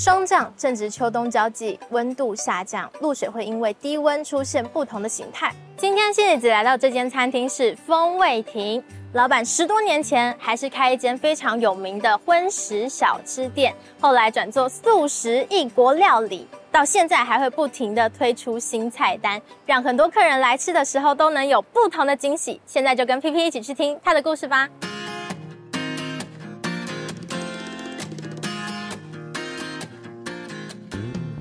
霜降正值秋冬交际，温度下降，露水会因为低温出现不同的形态。今天仙女子来到这间餐厅是风味亭，老板十多年前还是开一间非常有名的荤食小吃店，后来转做素食异国料理，到现在还会不停地推出新菜单，让很多客人来吃的时候都能有不同的惊喜。现在就跟 P P 一起去听他的故事吧。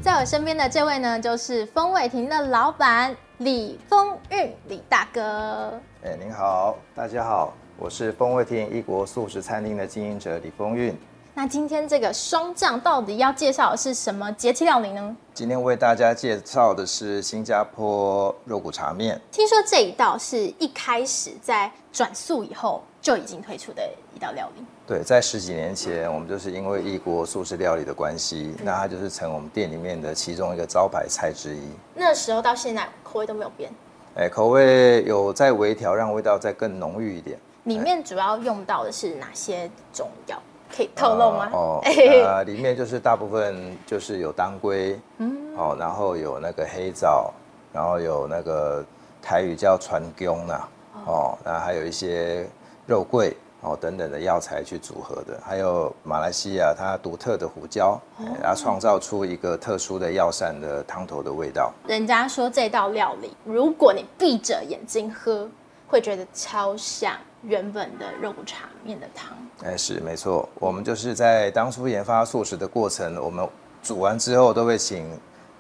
在我身边的这位呢，就是风味亭的老板李风韵，李大哥。哎，您好，大家好，我是风味亭一国素食餐厅的经营者李风韵。那今天这个霜降到底要介绍的是什么节气料理呢？今天为大家介绍的是新加坡肉骨茶面。听说这一道是一开始在转速以后就已经推出的一道料理。对，在十几年前，我们就是因为异国素食料理的关系，嗯、那它就是成我们店里面的其中一个招牌菜之一。那时候到现在口味都没有变，哎，口味有在微调，让味道再更浓郁一点。里面主要用到的是哪些中药？可以透露吗？哦，呃，里面就是大部分就是有当归，嗯，哦，然后有那个黑枣，然后有那个台语叫川芎呐，哦，然后还有一些肉桂。哦，等等的药材去组合的，还有马来西亚它独特的胡椒，然后创造出一个特殊的药膳的汤头的味道。人家说这道料理，如果你闭着眼睛喝，会觉得超像原本的肉骨茶面的汤。哎，是没错，我们就是在当初研发素食的过程，我们煮完之后都会请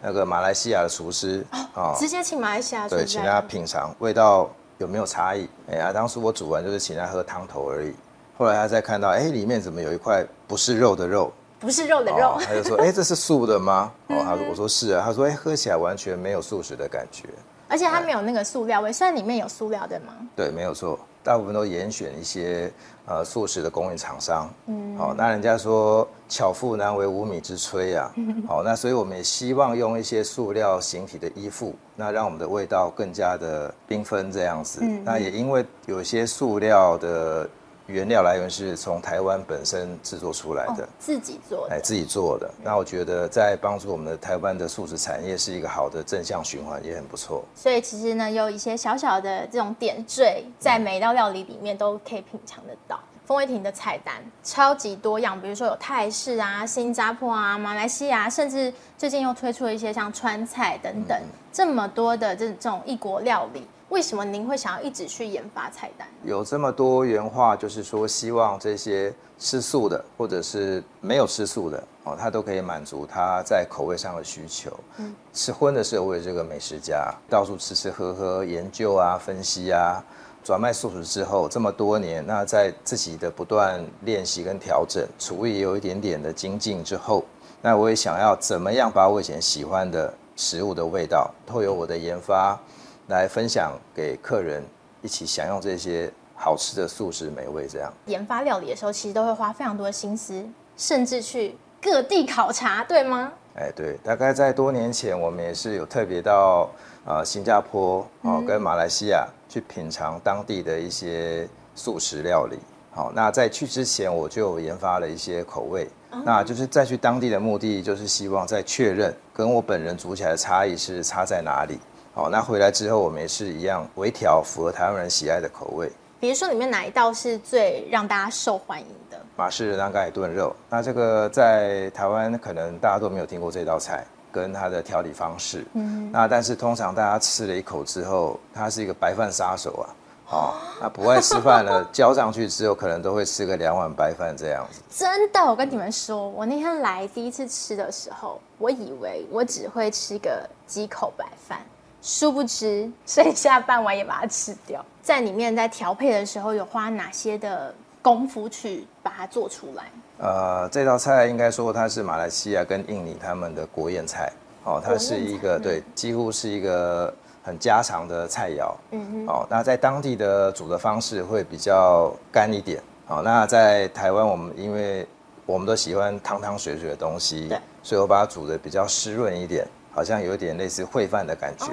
那个马来西亚的厨师哦，直接请马来西亚厨师对，请他品尝味道。有没有差异？哎呀，当时我煮完就是请他喝汤头而已。后来他再看到，哎，里面怎么有一块不是肉的肉？不是肉的肉。哦、他就说，哎，这是素的吗？哦，他说，我说是啊。他说，哎，喝起来完全没有素食的感觉。而且它没有那个塑料味，虽然里面有塑料的吗？对，没有错。大部分都严选一些呃素食的供应厂商，嗯，好、哦，那人家说巧妇难为无米之炊啊，好、哦，那所以我们也希望用一些塑料形体的衣服，那让我们的味道更加的缤纷这样子。嗯、那也因为有些塑料的。原料来源是从台湾本身制作出来的，哦、自己做的，哎，自己做的。那我觉得在帮助我们的台湾的素食产业是一个好的正向循环，也很不错。所以其实呢，有一些小小的这种点缀，在每一道料理里面都可以品尝得到。风味亭的菜单超级多样，比如说有泰式啊、新加坡啊、马来西亚，甚至最近又推出了一些像川菜等等，嗯、这么多的这这种异国料理。为什么您会想要一直去研发菜单？有这么多元化，就是说希望这些吃素的或者是没有吃素的哦，他都可以满足他在口味上的需求。嗯，吃荤的时候，我也这个美食家，到处吃吃喝喝，研究啊，分析啊，转卖素食之后这么多年，那在自己的不断练习跟调整，厨艺也有一点点的精进之后，那我也想要怎么样把我以前喜欢的食物的味道，透过我的研发。来分享给客人一起享用这些好吃的素食美味。这样研发料理的时候，其实都会花非常多的心思，甚至去各地考察，对吗？哎，对，大概在多年前，我们也是有特别到呃新加坡哦跟马来西亚去品尝当地的一些素食料理。好，那在去之前，我就研发了一些口味，嗯、那就是再去当地的目的，就是希望再确认跟我本人煮起来的差异是差在哪里。好，那回来之后，我们也是一样微调，符合台湾人喜爱的口味。比如说，里面哪一道是最让大家受欢迎的？马氏南港炖肉。那这个在台湾可能大家都没有听过这道菜，跟它的调理方式。嗯。那但是通常大家吃了一口之后，它是一个白饭杀手啊。哦。那不爱吃饭了，浇上去之后，可能都会吃个两碗白饭这样子。真的，我跟你们说，我那天来第一次吃的时候，我以为我只会吃个几口白饭。殊不知，剩下半碗也把它吃掉。在里面在调配的时候，有花哪些的功夫去把它做出来？呃，这道菜应该说它是马来西亚跟印尼他们的国宴菜。哦，它是一个对，几乎是一个很家常的菜肴。嗯哼。哦，那在当地的煮的方式会比较干一点。哦，那在台湾我们因为我们都喜欢汤汤水水的东西，对，所以我把它煮的比较湿润一点。好像有点类似烩饭的感觉，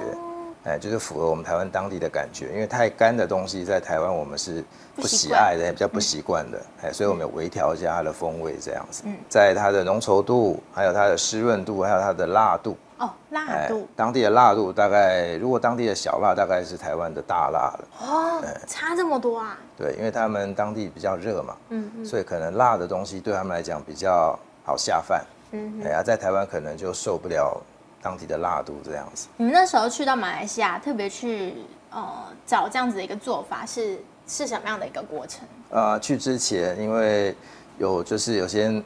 哎，就是符合我们台湾当地的感觉。因为太干的东西在台湾我们是不喜爱的，也比较不习惯的。哎、嗯，所以我们有微调一下它的风味，这样子。嗯，在它的浓稠度，还有它的湿润度，还有它的辣度。哦，辣度。当地的辣度大概，如果当地的小辣，大概是台湾的大辣了。哦，差这么多啊？对，因为他们当地比较热嘛，嗯，嗯，所以可能辣的东西对他们来讲比较好下饭。嗯，哎呀，在台湾可能就受不了当地的辣度这样子。你们那时候去到马来西亚，特别去呃找这样子的一个做法，是是什么样的一个过程？呃，去之前因为有就是有些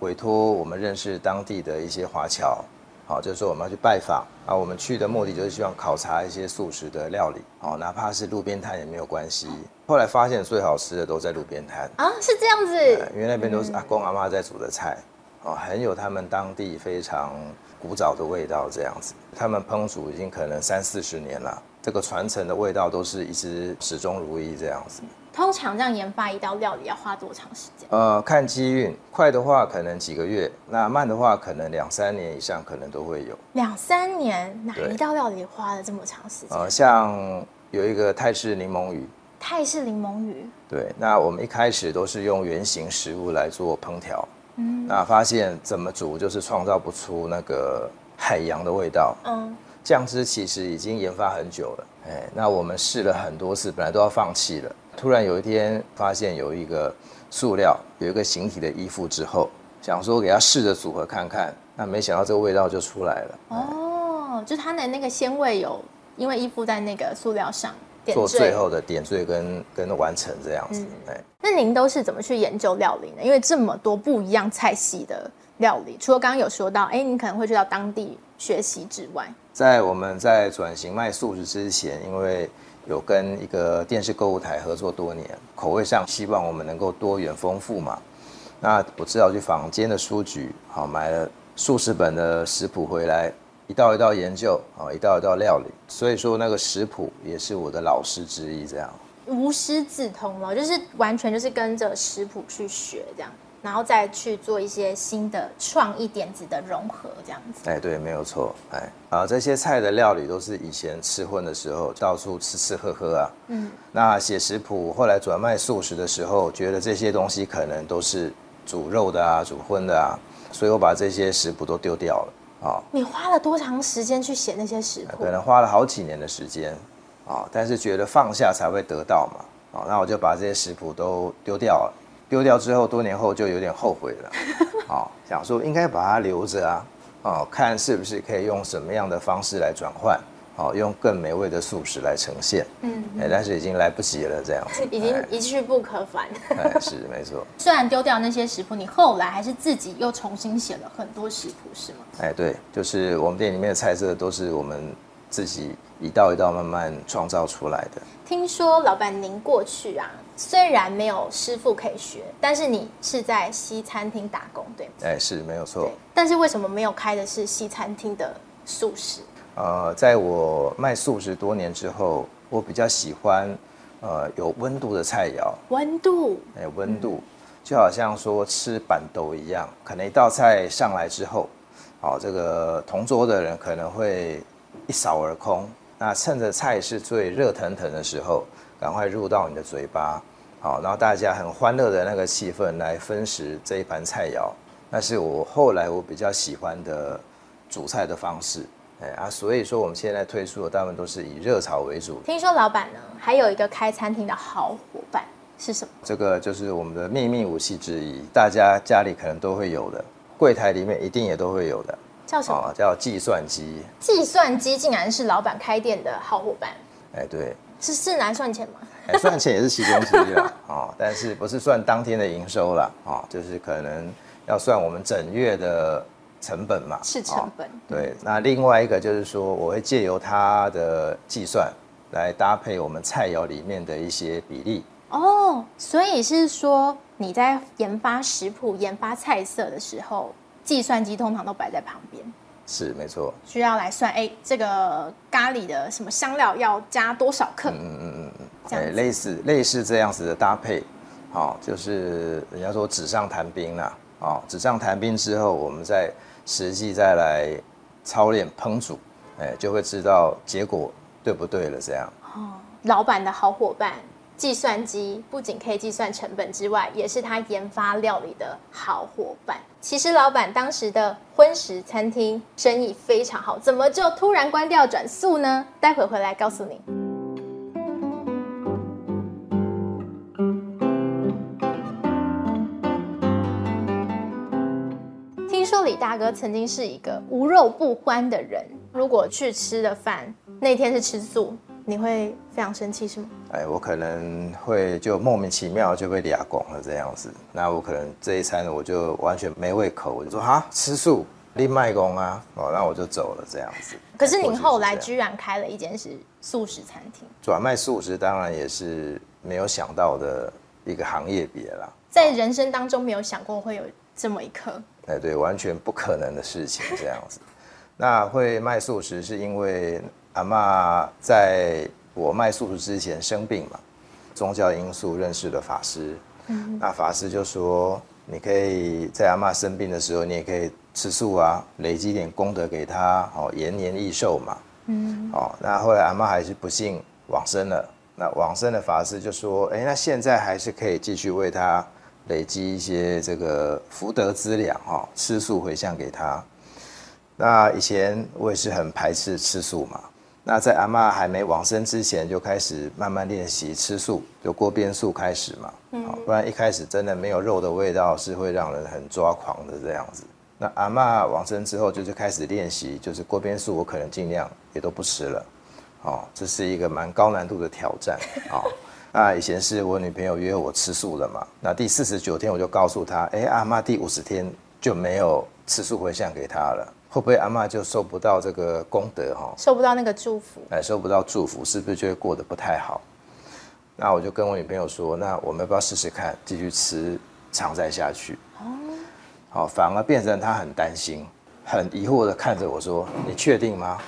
委托我们认识当地的一些华侨。好，就是说我们要去拜访啊，我们去的目的就是希望考察一些素食的料理，哦，哪怕是路边摊也没有关系。后来发现最好吃的都在路边摊啊，是这样子，因为那边都是阿公阿妈在煮的菜，哦，很有他们当地非常古早的味道，这样子。他们烹煮已经可能三四十年了，这个传承的味道都是一直始终如一这样子。通常这样研发一道料理要花多长时间？呃，看机运，快的话可能几个月，那慢的话可能两三年以上，可能都会有。两三年，哪一道料理花了这么长时间？呃，像有一个泰式柠檬鱼。泰式柠檬鱼。对，那我们一开始都是用原型食物来做烹调，嗯，那发现怎么煮就是创造不出那个海洋的味道，嗯，酱汁其实已经研发很久了，哎，那我们试了很多次，本来都要放弃了。突然有一天发现有一个塑料有一个形体的依附之后，想说给它试着组合看看，那没想到这个味道就出来了。哦，就它的那个鲜味有因为依附在那个塑料上，做最后的点缀跟跟完成这样子。嗯、那您都是怎么去研究料理呢？因为这么多不一样菜系的料理，除了刚刚有说到，哎，你可能会去到当地学习之外，在我们在转型卖素食之前，因为有跟一个电视购物台合作多年，口味上希望我们能够多元丰富嘛。那我知道去坊间的书局，好买了数十本的食谱回来，一道一道研究，啊，一道一道料理。所以说那个食谱也是我的老师之一，这样。无师自通了，就是完全就是跟着食谱去学这样。然后再去做一些新的创意点子的融合，这样子。哎，对，没有错。哎，啊，这些菜的料理都是以前吃荤的时候到处吃吃喝喝啊。嗯。那写食谱，后来转卖素食的时候，觉得这些东西可能都是煮肉的啊，煮荤的啊，所以我把这些食谱都丢掉了。啊。你花了多长时间去写那些食谱？可能花了好几年的时间。啊，但是觉得放下才会得到嘛。啊，那我就把这些食谱都丢掉了。丢掉之后，多年后就有点后悔了，哦，想说应该把它留着啊，哦，看是不是可以用什么样的方式来转换，哦，用更美味的素食来呈现，嗯，哎，但是已经来不及了，这样子，已经一去不可返，哎，是没错。虽然丢掉那些食谱，你后来还是自己又重新写了很多食谱，是吗？哎，对，就是我们店里面的菜色都是我们自己一道一道慢慢创造出来的。听说老板您过去啊。虽然没有师傅可以学，但是你是在西餐厅打工，对吗？哎，是没有错。但是为什么没有开的是西餐厅的素食？呃，在我卖素食多年之后，我比较喜欢呃有温度的菜肴。温度？哎，温度，就好像说吃板豆一样，可能一道菜上来之后，好，这个同桌的人可能会一扫而空。那趁着菜是最热腾腾的时候。赶快入到你的嘴巴，好，然后大家很欢乐的那个气氛来分食这一盘菜肴，那是我后来我比较喜欢的煮菜的方式，哎啊，所以说我们现在推出的大部分都是以热炒为主。听说老板呢还有一个开餐厅的好伙伴是什么？这个就是我们的秘密武器之一，大家家里可能都会有的，柜台里面一定也都会有的，叫什么？叫计算机。计算机竟然是老板开店的好伙伴？哎，对。是是来算钱吗？哎，算钱也是其中之一了啊，但是不是算当天的营收了啊，就是可能要算我们整月的成本嘛。是成本。对，那另外一个就是说，我会借由它的计算来搭配我们菜肴里面的一些比例。哦，所以是说你在研发食谱、研发菜色的时候，计算机通常都摆在旁边。是没错，需要来算哎，这个咖喱的什么香料要加多少克？嗯嗯嗯嗯，哎，类似类似这样子的搭配，好，就是人家说纸上谈兵啦，哦，纸上谈兵之后，我们再实际再来操练烹煮，哎，就会知道结果对不对了？这样。哦，老板的好伙伴，计算机不仅可以计算成本之外，也是他研发料理的好伙伴。其实老板当时的荤食餐厅生意非常好，怎么就突然关掉转速呢？待会回来告诉你。李大哥曾经是一个无肉不欢的人，如果去吃的饭那天是吃素，你会非常生气是吗？哎，我可能会就莫名其妙就被俩拱了这样子，那我可能这一餐我就完全没胃口，我就说哈吃素立麦公啊，哦，那我就走了这样子。可是您后来居然开了一间是素食餐厅，转卖素食当然也是没有想到的一个行业别啦，在人生当中没有想过会有这么一刻。哎，对，完全不可能的事情，这样子。那会卖素食，是因为阿嬷在我卖素食之前生病嘛，宗教因素认识了法师。嗯。那法师就说，你可以在阿嬷生病的时候，你也可以吃素啊，累积点功德给他，哦，延年益寿嘛。嗯。哦，那后来阿嬷还是不幸往生了。那往生的法师就说，哎，那现在还是可以继续为他。累积一些这个福德资粮哈，吃素回向给他。那以前我也是很排斥吃素嘛。那在阿嬷还没往生之前，就开始慢慢练习吃素，就锅边素开始嘛。嗯。不然一开始真的没有肉的味道，是会让人很抓狂的这样子。那阿嬷往生之后，就是开始练习，就是锅边素，我可能尽量也都不吃了。哦，这是一个蛮高难度的挑战啊。那以前是我女朋友约我吃素了嘛，那第四十九天我就告诉她，哎，阿妈第五十天就没有吃素回向给她了，会不会阿妈就收不到这个功德哈？收不到那个祝福？哎，收不到祝福，是不是就会过得不太好？那我就跟我女朋友说，那我们要不要试试看，继续吃常斋下去？哦，好，反而变成她很担心，很疑惑的看着我说，你确定吗？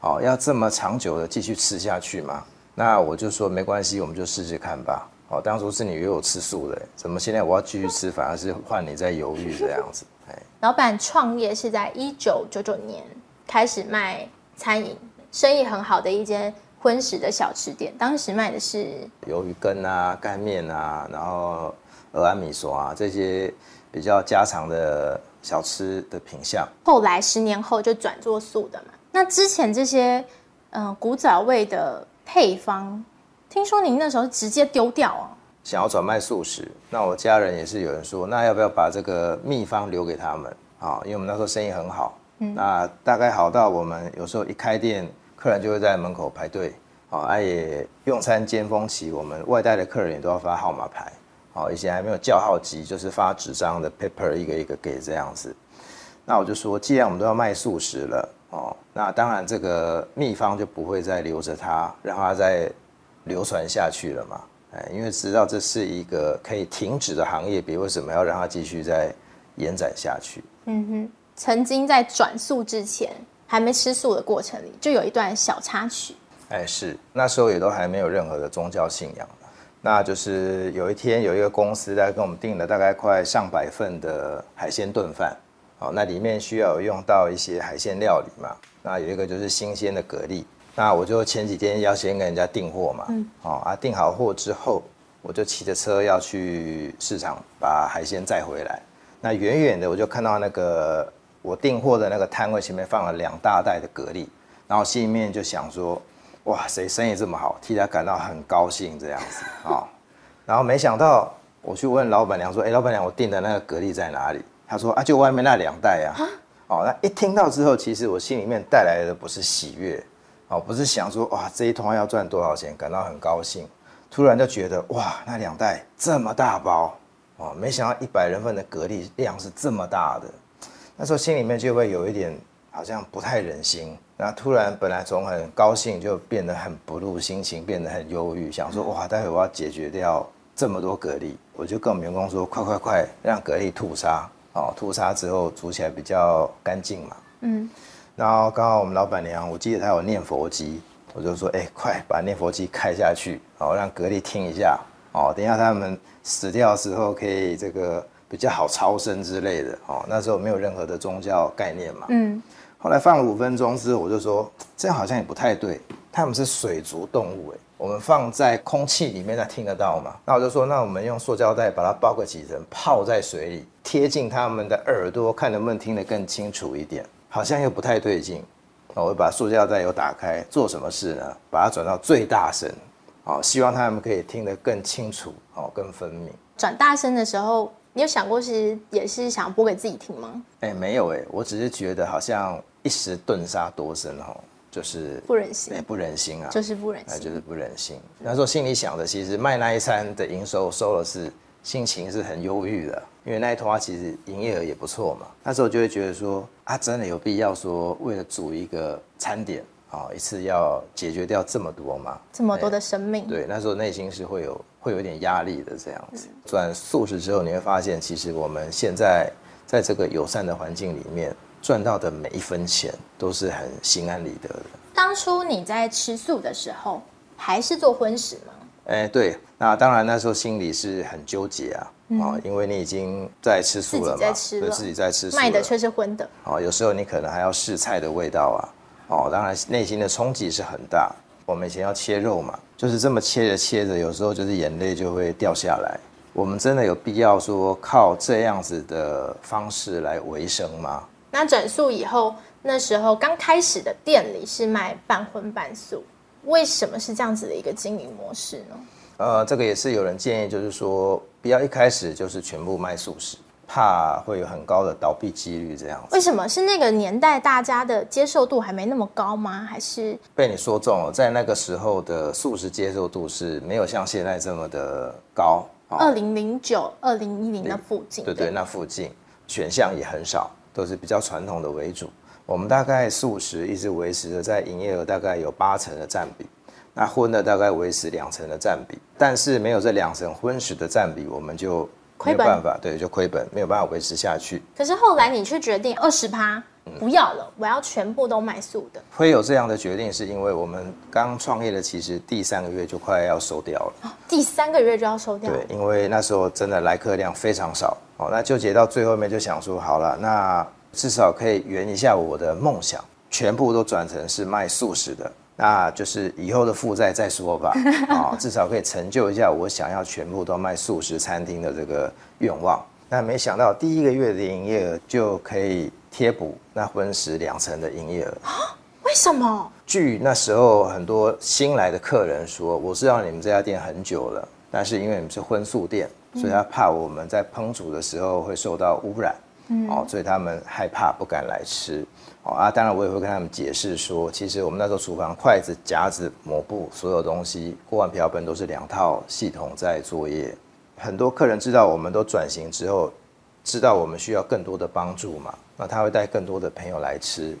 哦，要这么长久的继续吃下去吗？那我就说没关系，我们就试试看吧。哦，当初是你约我吃素的，怎么现在我要继续吃，反而是换你在犹豫这样子？哎，老板创业是在一九九九年开始卖餐饮，生意很好的一间荤食的小吃店。当时卖的是鱿鱼羹啊、干面啊，然后蚵仔米索啊这些比较家常的小吃的品相。后来十年后就转做素的嘛。那之前这些嗯、呃、古早味的。配方，听说您那时候直接丢掉哦。想要转卖素食，那我家人也是有人说，那要不要把这个秘方留给他们啊？因为我们那时候生意很好，嗯，那大概好到我们有时候一开店，客人就会在门口排队，啊，也用餐尖峰期，我们外带的客人也都要发号码牌，啊，以前还没有叫号机，就是发纸张的 paper 一个一个给这样子。那我就说，既然我们都要卖素食了。哦，那当然，这个秘方就不会再留着它，让它再流传下去了嘛。哎，因为知道这是一个可以停止的行业，别为什么要让它继续再延展下去？嗯哼，曾经在转速之前，还没吃素的过程里，就有一段小插曲。哎，是那时候也都还没有任何的宗教信仰，那就是有一天有一个公司在跟我们订了大概快上百份的海鲜炖饭。哦，那里面需要用到一些海鲜料理嘛？那有一个就是新鲜的蛤蜊，那我就前几天要先跟人家订货嘛。嗯。哦啊，订好货之后，我就骑着车要去市场把海鲜载回来。那远远的我就看到那个我订货的那个摊位前面放了两大袋的蛤蜊，然后心里面就想说：哇，谁生意这么好，替他感到很高兴这样子啊、哦。然后没想到我去问老板娘说：哎，老板娘，我订的那个蛤蜊在哪里？他说啊，就外面那两袋啊。哦，那一听到之后，其实我心里面带来的不是喜悦，哦，不是想说哇，这一通要赚多少钱，感到很高兴。突然就觉得哇，那两袋这么大包，哦，没想到一百人份的蛤蜊量是这么大的。那时候心里面就会有一点好像不太忍心。那突然本来从很高兴就变得很不入心情，变得很忧郁，想说哇，待会我要解决掉这么多蛤蜊，我就跟我们员工说，快快快，让蛤蜊吐沙。哦，吐沙之后煮起来比较干净嘛。嗯，然后刚好我们老板娘，我记得她有念佛机，我就说，哎、欸，快把念佛机开下去，哦，让格力听一下，哦，等一下他们死掉的时候可以这个比较好超生之类的。哦，那时候没有任何的宗教概念嘛。嗯，后来放了五分钟之后，我就说，这样好像也不太对。他们是水族动物，哎，我们放在空气里面，它听得到吗？那我就说，那我们用塑胶袋把它包个几层，泡在水里，贴近他们的耳朵，看能不能听得更清楚一点。好像又不太对劲，我会把塑胶袋又打开，做什么事呢？把它转到最大声，好，希望他们可以听得更清楚，好，更分明。转大声的时候，你有想过是也是想播给自己听吗？哎，没有哎，我只是觉得好像一时顿杀多声哈。就是不忍心，不忍心啊，就是不忍心，那就是不忍心。那时候心里想的，其实卖那一餐的营收收了是心情是很忧郁的，因为那一摊其实营业额也不错嘛。那时候就会觉得说，啊，真的有必要说为了煮一个餐点啊，一次要解决掉这么多吗？这么多的生命？对，那时候内心是会有会有一点压力的这样子。转素食之后，你会发现，其实我们现在在这个友善的环境里面。赚到的每一分钱都是很心安理得的。当初你在吃素的时候，还是做荤食吗？哎，对，那当然那时候心里是很纠结啊，嗯、哦，因为你已经在吃素了嘛，自己在吃了，自己在吃素，卖的却是荤的。哦，有时候你可能还要试菜的味道啊，哦，当然内心的冲击是很大。我们以前要切肉嘛，就是这么切着切着，有时候就是眼泪就会掉下来。我们真的有必要说靠这样子的方式来维生吗？那转素以后，那时候刚开始的店里是卖半荤半素，为什么是这样子的一个经营模式呢？呃，这个也是有人建议，就是说不要一开始就是全部卖素食，怕会有很高的倒闭几率这样子。为什么？是那个年代大家的接受度还没那么高吗？还是被你说中了？在那个时候的素食接受度是没有像现在这么的高。二零零九、二零一零那附近，对对，对，那附近选项也很少。都是比较传统的为主，我们大概素食一直维持着在营业额大概有八成的占比，那荤的大概维持两成的占比，但是没有这两成荤食的占比，我们就没有办法，对，就亏本，没有办法维持下去。可是后来你却决定二十趴不要了，我要全部都卖素的。会有这样的决定，是因为我们刚创业的，其实第三个月就快要收掉了。哦，第三个月就要收掉？对，因为那时候真的来客量非常少。哦，那纠结到最后面就想说，好了，那至少可以圆一下我的梦想，全部都转成是卖素食的，那就是以后的负债再说吧。啊，至少可以成就一下我想要全部都卖素食餐厅的这个愿望。那没想到第一个月的营业额就可以贴补那荤食两成的营业额。为什么？据那时候很多新来的客人说，我知道你们这家店很久了，但是因为你们是荤素店。所以他怕我们在烹煮的时候会受到污染，嗯，哦，所以他们害怕不敢来吃，哦啊，当然我也会跟他们解释说，其实我们那时候厨房筷子、夹子、抹布，所有东西、锅碗瓢盆都是两套系统在作业。很多客人知道我们都转型之后，知道我们需要更多的帮助嘛，那他会带更多的朋友来吃。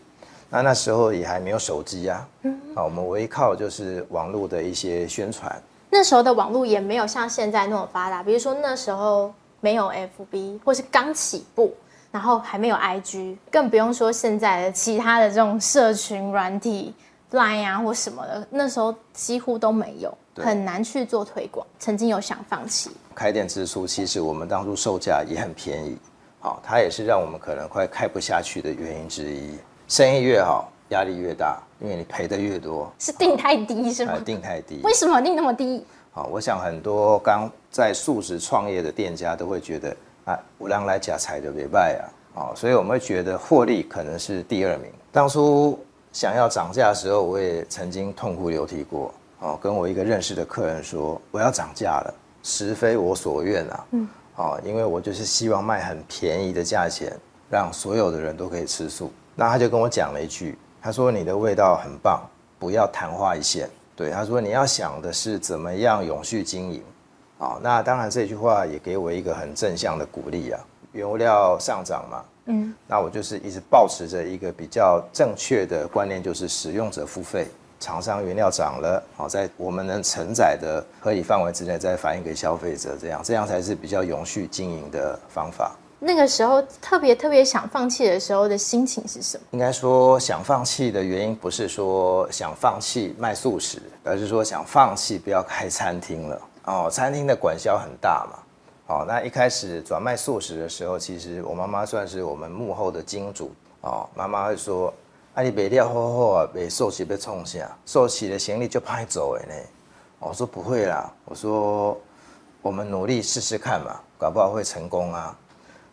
那那时候也还没有手机啊，嗯，啊，我们唯靠就是网络的一些宣传。那时候的网络也没有像现在那么发达，比如说那时候没有 FB，或是刚起步，然后还没有 IG，更不用说现在的其他的这种社群软体，Line 啊或什么的，那时候几乎都没有，很难去做推广。曾经有想放弃。开店之初，其实我们当初售价也很便宜，好，它也是让我们可能快开不下去的原因之一。生意越好，压力越大。因为你赔的越多，是定太低是吗？定太低，为什么定那么低？好，我想很多刚在素食创业的店家都会觉得啊，我让来假财的别卖啊，好，所以我们会觉得获利可能是第二名。当初想要涨价的时候，我也曾经痛哭流涕过，哦，跟我一个认识的客人说，我要涨价了，实非我所愿啊，嗯，哦，因为我就是希望卖很便宜的价钱，让所有的人都可以吃素。那他就跟我讲了一句。他说：“你的味道很棒，不要昙花一现。”对，他说：“你要想的是怎么样永续经营。”啊，那当然这句话也给我一个很正向的鼓励啊。原物料上涨嘛，嗯，那我就是一直保持着一个比较正确的观念，就是使用者付费，厂商原料涨了，好，在我们能承载的合理范围之内再反映给消费者，这样这样才是比较永续经营的方法。那个时候特别特别想放弃的时候的心情是什么？应该说想放弃的原因不是说想放弃卖素食，而是说想放弃不要开餐厅了。哦，餐厅的管销很大嘛。哦，那一开始转卖素食的时候，其实我妈妈算是我们幕后的金主。哦，妈妈会说：“啊，你卖了好好啊，卖寿喜要创啥？寿喜的行李就歹做的呢。我说不会啦，我说我们努力试试看嘛，搞不好会成功啊。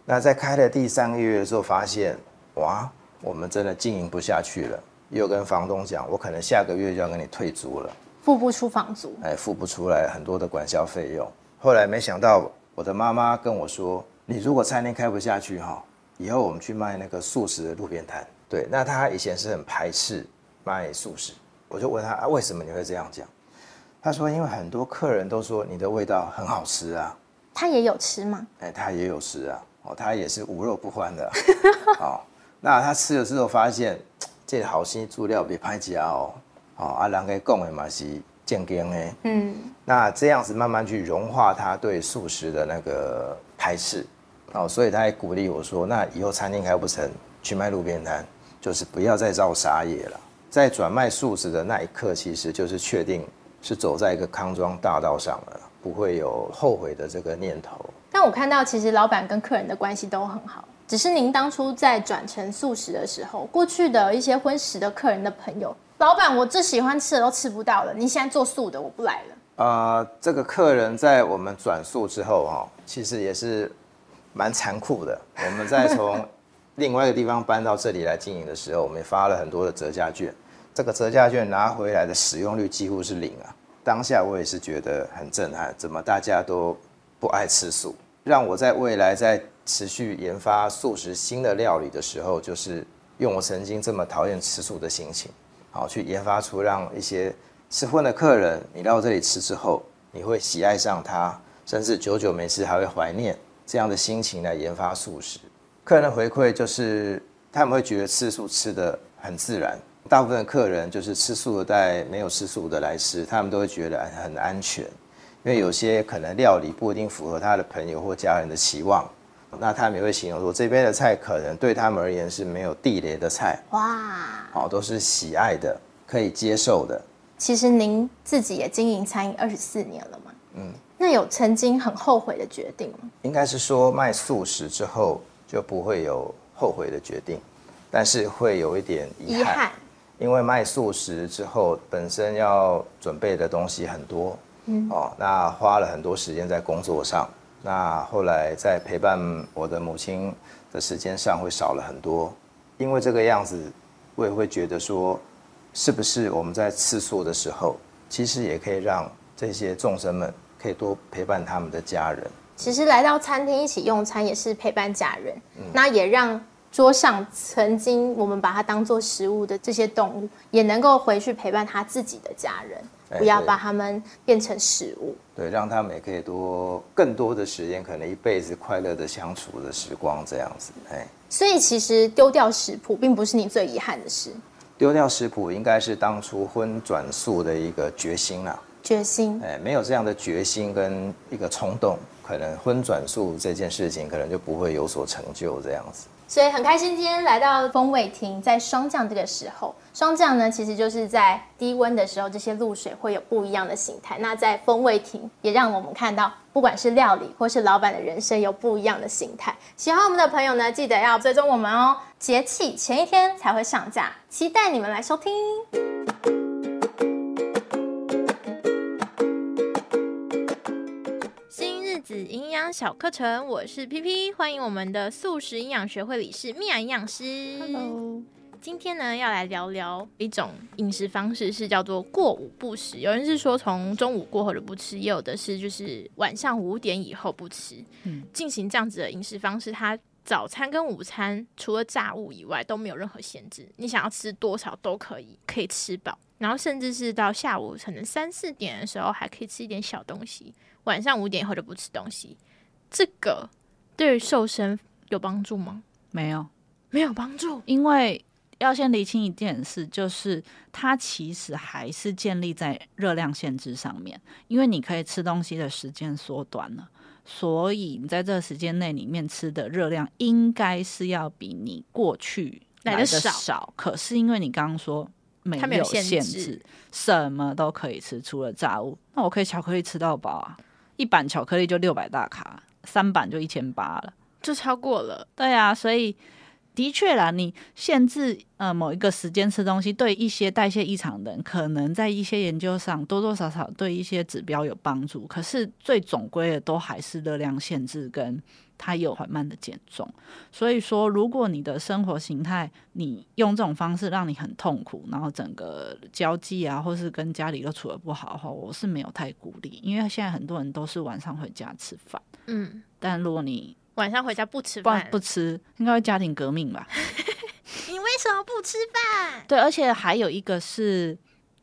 那在开了第三个月的时候，发现哇，我们真的经营不下去了，又跟房东讲，我可能下个月就要跟你退租了，付不出房租，哎，付不出来很多的管销费用。后来没想到，我的妈妈跟我说，你如果餐厅开不下去哈，以后我们去卖那个素食的路边摊。对，那他以前是很排斥卖素食，我就问他啊，为什么你会这样讲？他说，因为很多客人都说你的味道很好吃啊。他也有吃吗？哎，他也有吃啊，哦，他也是无肉不欢的。哦，那他吃了之后发现，这个好心做料别拍假哦，哦，啊，人家讲的嘛是健康的。嗯，那这样子慢慢去融化他对素食的那个排斥，哦，所以他也鼓励我说，那以后餐厅开不成，去卖路边摊。就是不要再造杀业了，在转卖素食的那一刻，其实就是确定是走在一个康庄大道上了，不会有后悔的这个念头。但我看到，其实老板跟客人的关系都很好，只是您当初在转成素食的时候，过去的一些荤食的客人的朋友，老板我最喜欢吃的都吃不到了，你现在做素的，我不来了。呃，这个客人在我们转素之后，哈，其实也是蛮残酷的。我们在从另外一个地方搬到这里来经营的时候，我们也发了很多的折价券。这个折价券拿回来的使用率几乎是零啊！当下我也是觉得很震撼，怎么大家都不爱吃素？让我在未来在持续研发素食新的料理的时候，就是用我曾经这么讨厌吃素的心情，好去研发出让一些吃荤的客人，你到这里吃之后，你会喜爱上它，甚至久久没吃还会怀念这样的心情来研发素食。客人的回馈就是，他们会觉得吃素吃的很自然。大部分客人就是吃素的带没有吃素的来吃，他们都会觉得很安全。因为有些可能料理不一定符合他的朋友或家人的期望，那他们也会形容说，这边的菜可能对他们而言是没有地雷的菜。哇，好，都是喜爱的，可以接受的。其实您自己也经营餐饮二十四年了嘛？嗯，那有曾经很后悔的决定吗？应该是说卖素食之后。就不会有后悔的决定，但是会有一点遗憾，因为卖素食之后，本身要准备的东西很多，嗯，哦，那花了很多时间在工作上，那后来在陪伴我的母亲的时间上会少了很多，因为这个样子，我也会觉得说，是不是我们在吃素的时候，其实也可以让这些众生们可以多陪伴他们的家人。其实来到餐厅一起用餐也是陪伴家人，嗯、那也让桌上曾经我们把它当做食物的这些动物，也能够回去陪伴他自己的家人，欸、不要把他们变成食物。对，让他们也可以多更多的时间，可能一辈子快乐的相处的时光这样子。哎，所以其实丢掉食谱并不是你最遗憾的事，丢掉食谱应该是当初荤转素的一个决心啊。决心。哎，没有这样的决心跟一个冲动。可能荤转素这件事情，可能就不会有所成就这样子。所以很开心今天来到风味亭，在霜降这个时候，霜降呢其实就是在低温的时候，这些露水会有不一样的形态。那在风味亭也让我们看到，不管是料理或是老板的人生有不一样的形态。喜欢我们的朋友呢，记得要追踪我们哦。节气前一天才会上架，期待你们来收听。营养小课程，我是 PP，欢迎我们的素食营养学会理事米娅营养师。Hello，今天呢要来聊聊一种饮食方式，是叫做过午不食。有人是说从中午过后的不吃，也有的是就是晚上五点以后不吃。嗯，进行这样子的饮食方式，它早餐跟午餐除了炸物以外都没有任何限制，你想要吃多少都可以，可以吃饱。然后甚至是到下午可能三四点的时候还可以吃一点小东西。晚上五点以后就不吃东西，这个对于瘦身有帮助吗？没有，没有帮助。因为要先厘清一件事，就是它其实还是建立在热量限制上面。因为你可以吃东西的时间缩短了，所以你在这个时间内里面吃的热量应该是要比你过去来的少。少。可是因为你刚刚说没有限制，什么都可以吃，除了炸物，那我可以巧克力吃到饱啊。一板巧克力就六百大卡，三板就一千八了，就超过了。对啊，所以的确啦，你限制呃某一个时间吃东西，对一些代谢异常的人，可能在一些研究上多多少少对一些指标有帮助。可是最总归的都还是热量限制，跟它有缓慢的减重。所以说，如果你的生活形态你用这种方式让你很痛苦，然后整个交际啊，或是跟家里都处得不好的话，我是没有太鼓励，因为现在很多人都是晚上回家吃饭。嗯，但如果你晚上回家不吃饭，不吃，应该会家庭革命吧？你为什么不吃饭？对，而且还有一个是，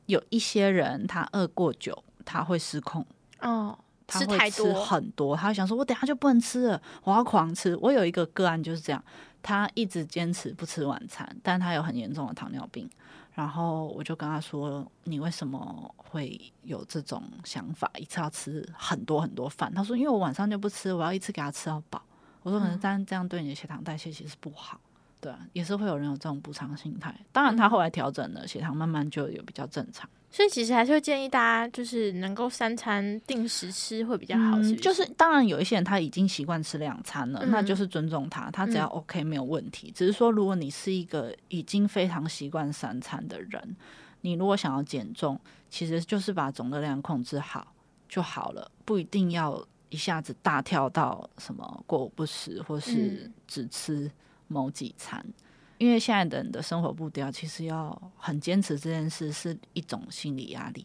有一些人他饿过久，他会失控哦，他会吃很多，他会想说：“我等下就不能吃了，我要狂吃。”我有一个个案就是这样，他一直坚持不吃晚餐，但他有很严重的糖尿病。然后我就跟他说：“你为什么会有这种想法？一次要吃很多很多饭？”他说：“因为我晚上就不吃，我要一次给他吃到饱。”我说可能但这样对你的血糖代谢其实不好，对，也是会有人有这种补偿心态。当然他后来调整了，血糖慢慢就有比较正常。所以其实还是会建议大家，就是能够三餐定时吃会比较好。是是？就是当然有一些人他已经习惯吃两餐了，那就是尊重他，他只要 OK 没有问题。只是说如果你是一个已经非常习惯三餐的人，你如果想要减重，其实就是把总热量控制好就好了，不一定要。一下子大跳到什么过午不食，或是只吃某几餐，嗯，因为现在的人的生活步调其实要很坚持这件事是一种心理压力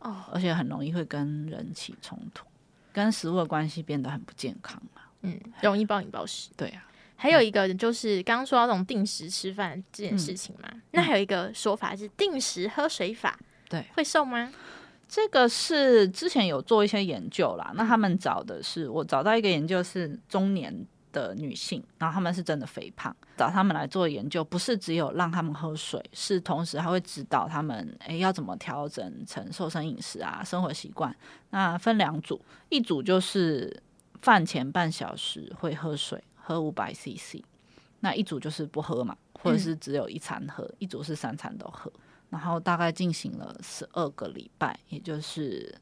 哦，而且很容易会跟人起冲突，跟食物的关系变得很不健康嘛，嗯，容易暴饮暴食。对啊，还有一个就是刚刚说到这种定时吃饭这件事情嘛，嗯，那还有一个说法是定时喝水法，对，会瘦吗？这个是之前有做一些研究啦，那他们找的是我找到一个研究是中年的女性，然后她们是真的肥胖，找他们来做研究，不是只有让他们喝水，是同时还会指导他们，诶要怎么调整成瘦身饮食啊，生活习惯。那分两组，一组就是饭前半小时会喝水，喝五百 CC，那一组就是不喝嘛，或者是只有一餐喝，一组是三餐都喝。然后大概进行了十二个礼拜，也就是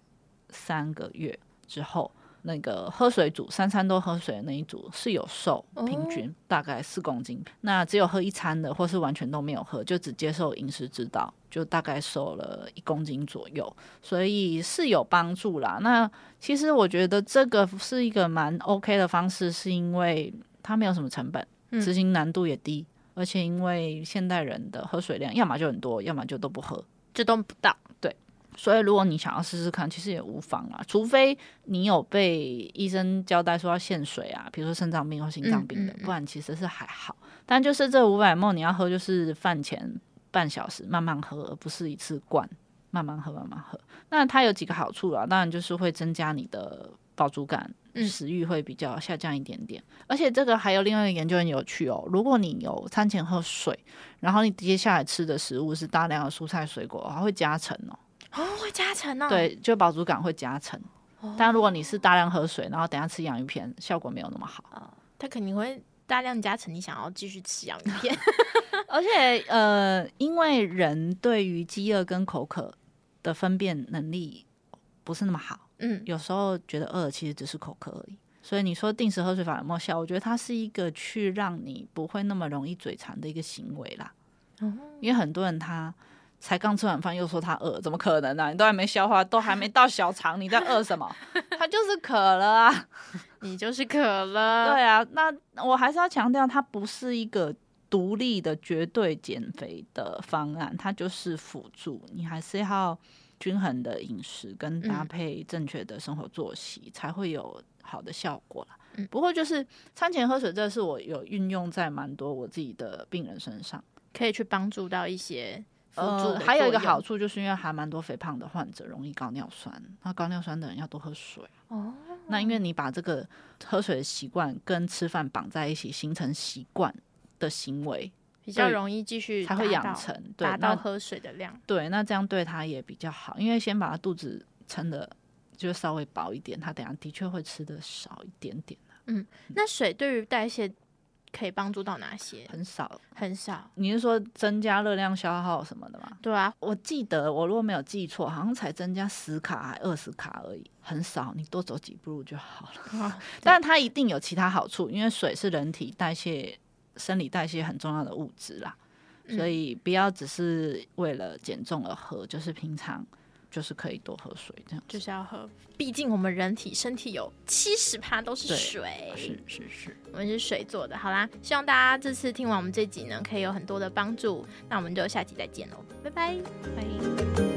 三个月之后，那个喝水组三餐都喝水的那一组是有瘦，平均大概四公斤。那只有喝一餐的，或是完全都没有喝，就只接受饮食指导，就大概瘦了一公斤左右，所以是有帮助啦。那其实我觉得这个是一个蛮 OK 的方式，是因为它没有什么成本，执行难度也低。而且因为现代人的喝水量，要么就很多，要么就都不喝，就都不到。对，所以如果你想要试试看，其实也无妨啊。除非你有被医生交代说要限水啊，比如说肾脏病或心脏病的，嗯嗯嗯，不然其实是还好。但就是这五百 ml 你要喝，就是饭前半小时慢慢喝，而不是一次灌，慢慢喝，慢慢喝。那它有几个好处啦，当然就是会增加你的饱足感。食欲会比较下降一点点，而且这个还有另外一个研究很有趣哦。如果你有餐前喝水，然后你接下来吃的食物是大量的蔬菜水果，还会加成哦。哦，会加成哦。对，就饱足感会加成。但如果你是大量喝水，然后等下吃洋芋片，效果没有那么好。哦，它肯定会大量加成，你想要继续吃洋芋片。而且呃，因为人对于饥饿跟口渴的分辨能力不是那么好。嗯，有时候觉得饿其实只是口渴而已，所以你说定时喝水法有没有效？我觉得它是一个去让你不会那么容易嘴馋的一个行为啦。嗯，因为很多人他才刚吃完饭又说他饿，怎么可能呢？啊？你都还没消化，都还没到小肠，你在饿什么？他就是渴了啊，你就是渴了。对啊，那我还是要强调，它不是一个独立的绝对减肥的方案，它就是辅助，你还是要。均衡的饮食跟搭配正确的生活作息，才会有好的效果啦。嗯，不过就是餐前喝水，这是我有运用在蛮多我自己的病人身上，可以去帮助到一些。呃，还有一个好处，就是因为还蛮多肥胖的患者容易高尿酸，那高尿酸的人要多喝水哦。那因为你把这个喝水的习惯跟吃饭绑在一起，形成习惯的行为。比较容易继续才会养成，对，达到喝水的量。对，那这样对他也比较好，因为先把他肚子撑的就稍微薄一点，他等下的确会吃的少一点点。嗯，那水对于代谢可以帮助到哪些？很少，很少。你是说增加热量消耗什么的吗？对啊，我记得我如果没有记错，好像才增加十卡还二十卡而已，很少。你多走几步路就好了。但它一定有其他好处，因为水是人体代谢。生理代谢很重要的物质啦。所以不要只是为了减重而喝，就是平常就是可以多喝水，这样就是要喝。毕竟我们人体身体有七十趴都是水，是是是，我们是水做的。好啦，希望大家这次听完我们这集呢，可以有很多的帮助。那我们就下集再见喽，拜拜，拜。